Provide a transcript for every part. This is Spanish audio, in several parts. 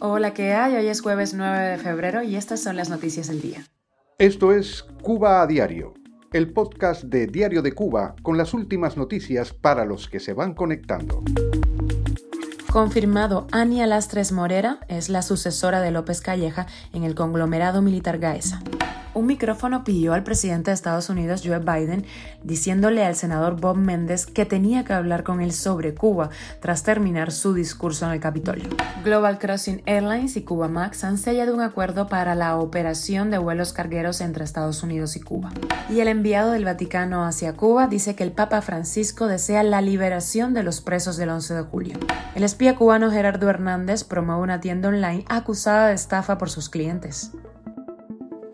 Hola, ¿qué hay? Hoy es jueves 9 de febrero y estas son las noticias del día. Esto es Cuba a Diario, el podcast de Diario de Cuba con las últimas noticias para los que se van conectando. Confirmado, Ania Lastres Morera es la sucesora de López Calleja en el conglomerado militar Gaesa un micrófono pidió al presidente de Estados Unidos, Joe Biden, diciéndole al senador Bob Méndez que tenía que hablar con él sobre Cuba tras terminar su discurso en el Capitolio. Global Crossing Airlines y Cuba Max han sellado un acuerdo para la operación de vuelos cargueros entre Estados Unidos y Cuba. Y el enviado del Vaticano hacia Cuba dice que el Papa Francisco desea la liberación de los presos del 11 de julio. El espía cubano Gerardo Hernández promueve una tienda online acusada de estafa por sus clientes.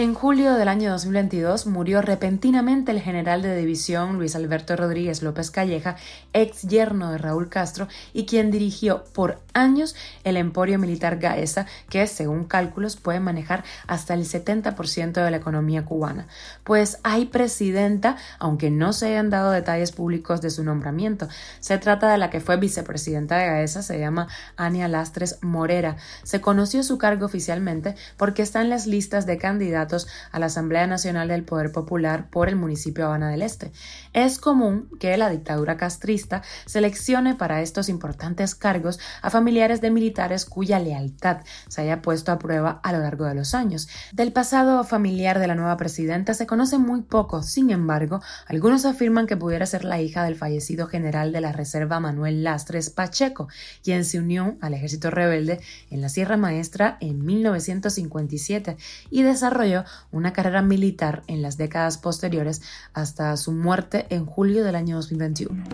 En julio del año 2022 murió repentinamente el general de división Luis Alberto Rodríguez López Calleja, ex yerno de Raúl Castro y quien dirigió por años el emporio militar Gaesa, que según cálculos puede manejar hasta el 70% de la economía cubana. Pues hay presidenta, aunque no se hayan dado detalles públicos de su nombramiento. Se trata de la que fue vicepresidenta de Gaesa, se llama Ania Lastres Morera. Se conoció su cargo oficialmente porque está en las listas de candidatos a la Asamblea Nacional del Poder Popular por el municipio Habana del Este. Es común que la dictadura castrista seleccione para estos importantes cargos a familiares de militares cuya lealtad se haya puesto a prueba a lo largo de los años. Del pasado familiar de la nueva presidenta se conoce muy poco, sin embargo, algunos afirman que pudiera ser la hija del fallecido general de la Reserva Manuel Lastres Pacheco, quien se unió al ejército rebelde en la Sierra Maestra en 1957 y desarrolló una carrera militar en las décadas posteriores hasta su muerte en julio del año 2021.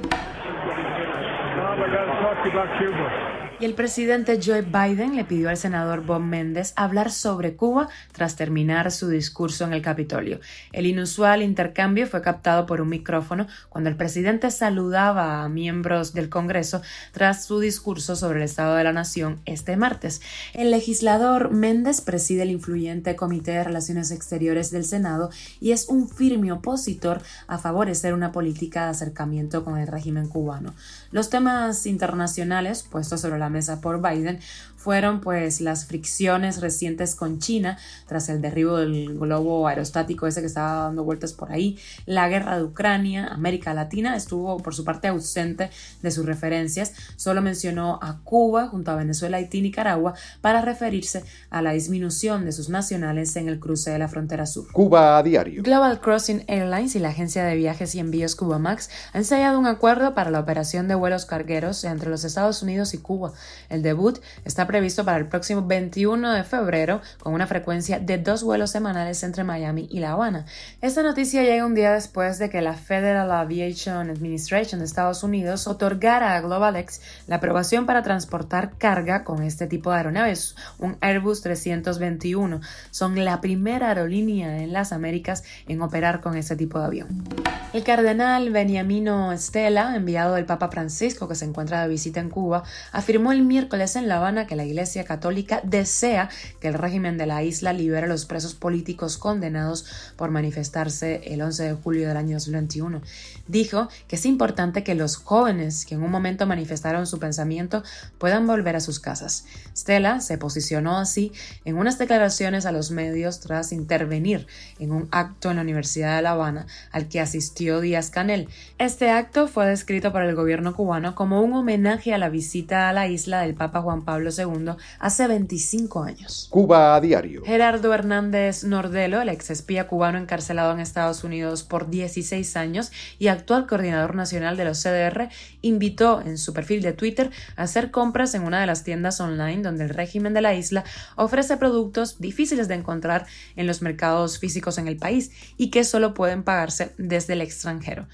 Y el presidente Joe Biden le pidió al senador Bob Méndez hablar sobre Cuba tras terminar su discurso en el Capitolio. El inusual intercambio fue captado por un micrófono cuando el presidente saludaba a miembros del Congreso tras su discurso sobre el Estado de la Nación este martes. El legislador Méndez preside el influyente Comité de Relaciones Exteriores del Senado y es un firme opositor a favorecer una política de acercamiento con el régimen cubano. Los temas internacionales puestos sobre la mesa por Biden fueron pues las fricciones recientes con China tras el derribo del globo aerostático ese que estaba dando vueltas por ahí, la guerra de Ucrania, América Latina estuvo por su parte ausente de sus referencias, solo mencionó a Cuba junto a Venezuela, Haití y Nicaragua para referirse a la disminución de sus nacionales en el cruce de la frontera sur. Cuba a diario. Global Crossing Airlines y la agencia de viajes y envíos Cuba Max han sellado un acuerdo para la operación de vuelos cargueros entre los Estados Unidos y Cuba. El debut está previsto para el próximo 21 de febrero con una frecuencia de dos vuelos semanales entre Miami y La Habana. Esta noticia llega un día después de que la Federal Aviation Administration de Estados Unidos otorgara a GlobalX la aprobación para transportar carga con este tipo de aeronaves, un Airbus 321. Son la primera aerolínea en las Américas en operar con este tipo de avión. El cardenal Beniamino Estela, enviado del Papa Francisco que se encuentra de visita en Cuba, afirmó el miércoles en La Habana que la Iglesia Católica desea que el régimen de la isla libere a los presos políticos condenados por manifestarse el 11 de julio del año 2021. Dijo que es importante que los jóvenes que en un momento manifestaron su pensamiento puedan volver a sus casas. Stella se posicionó así en unas declaraciones a los medios tras intervenir en un acto en la Universidad de La Habana al que asistió Díaz Canel. Este acto fue descrito por el gobierno cubano como un homenaje a la visita a la isla del Papa Juan Pablo II hace 25 años. Cuba a diario. Gerardo Hernández Nordelo, el ex espía cubano encarcelado en Estados Unidos por 16 años y actual coordinador nacional de los CDR, invitó en su perfil de Twitter a hacer compras en una de las tiendas online donde el régimen de la isla ofrece productos difíciles de encontrar en los mercados físicos en el país y que solo pueden pagarse desde el extranjero.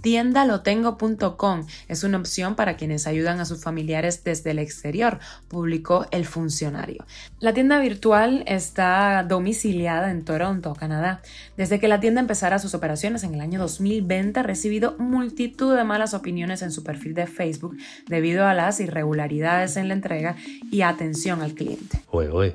Tiendalotengo.com es una opción para quienes ayudan a sus familiares desde el exterior, publicó el funcionario. La tienda virtual está domiciliada en Toronto, Canadá. Desde que la tienda empezara sus operaciones en el año 2020 ha recibido multitud de malas opiniones en su perfil de Facebook debido a las irregularidades en la entrega y atención al cliente.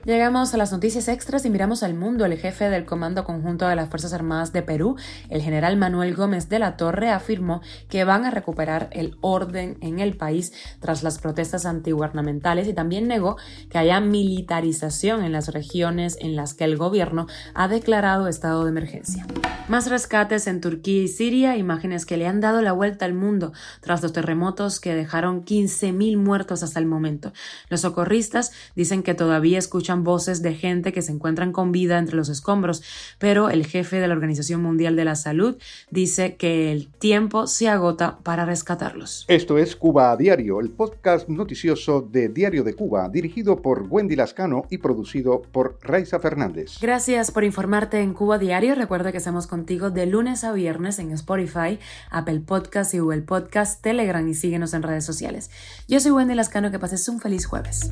Llegamos a las noticias extras y miramos al mundo. El jefe del Comando Conjunto de las Fuerzas Armadas de Perú, el general Manuel Gómez de la Torre, afirmó que van a recuperar el orden en el país tras las protestas antigubernamentales y también negó que haya militarización en las regiones en las que el gobierno ha declarado estado de emergencia. Más rescates en Turquía y Siria, imágenes que le han dado la vuelta al mundo tras los terremotos que dejaron 15.000 muertos hasta el momento. Los socorristas dicen que todavía escuchan voces de gente que se encuentran con vida entre los escombros, pero el jefe de la Organización Mundial de la Salud dice que el tiempo se agota para rescatarlos. Esto es Cuba a Diario, el podcast noticioso de Diario de Cuba, dirigido por Wendy Lascano y producido por Raiza Fernández. Gracias por informarte en Cuba Diario. Recuerda que estamos contigo de lunes a viernes en Spotify, Apple Podcast y Google Podcast, Telegram y síguenos en redes sociales. Yo soy Wendy Lascano, que pases un feliz jueves.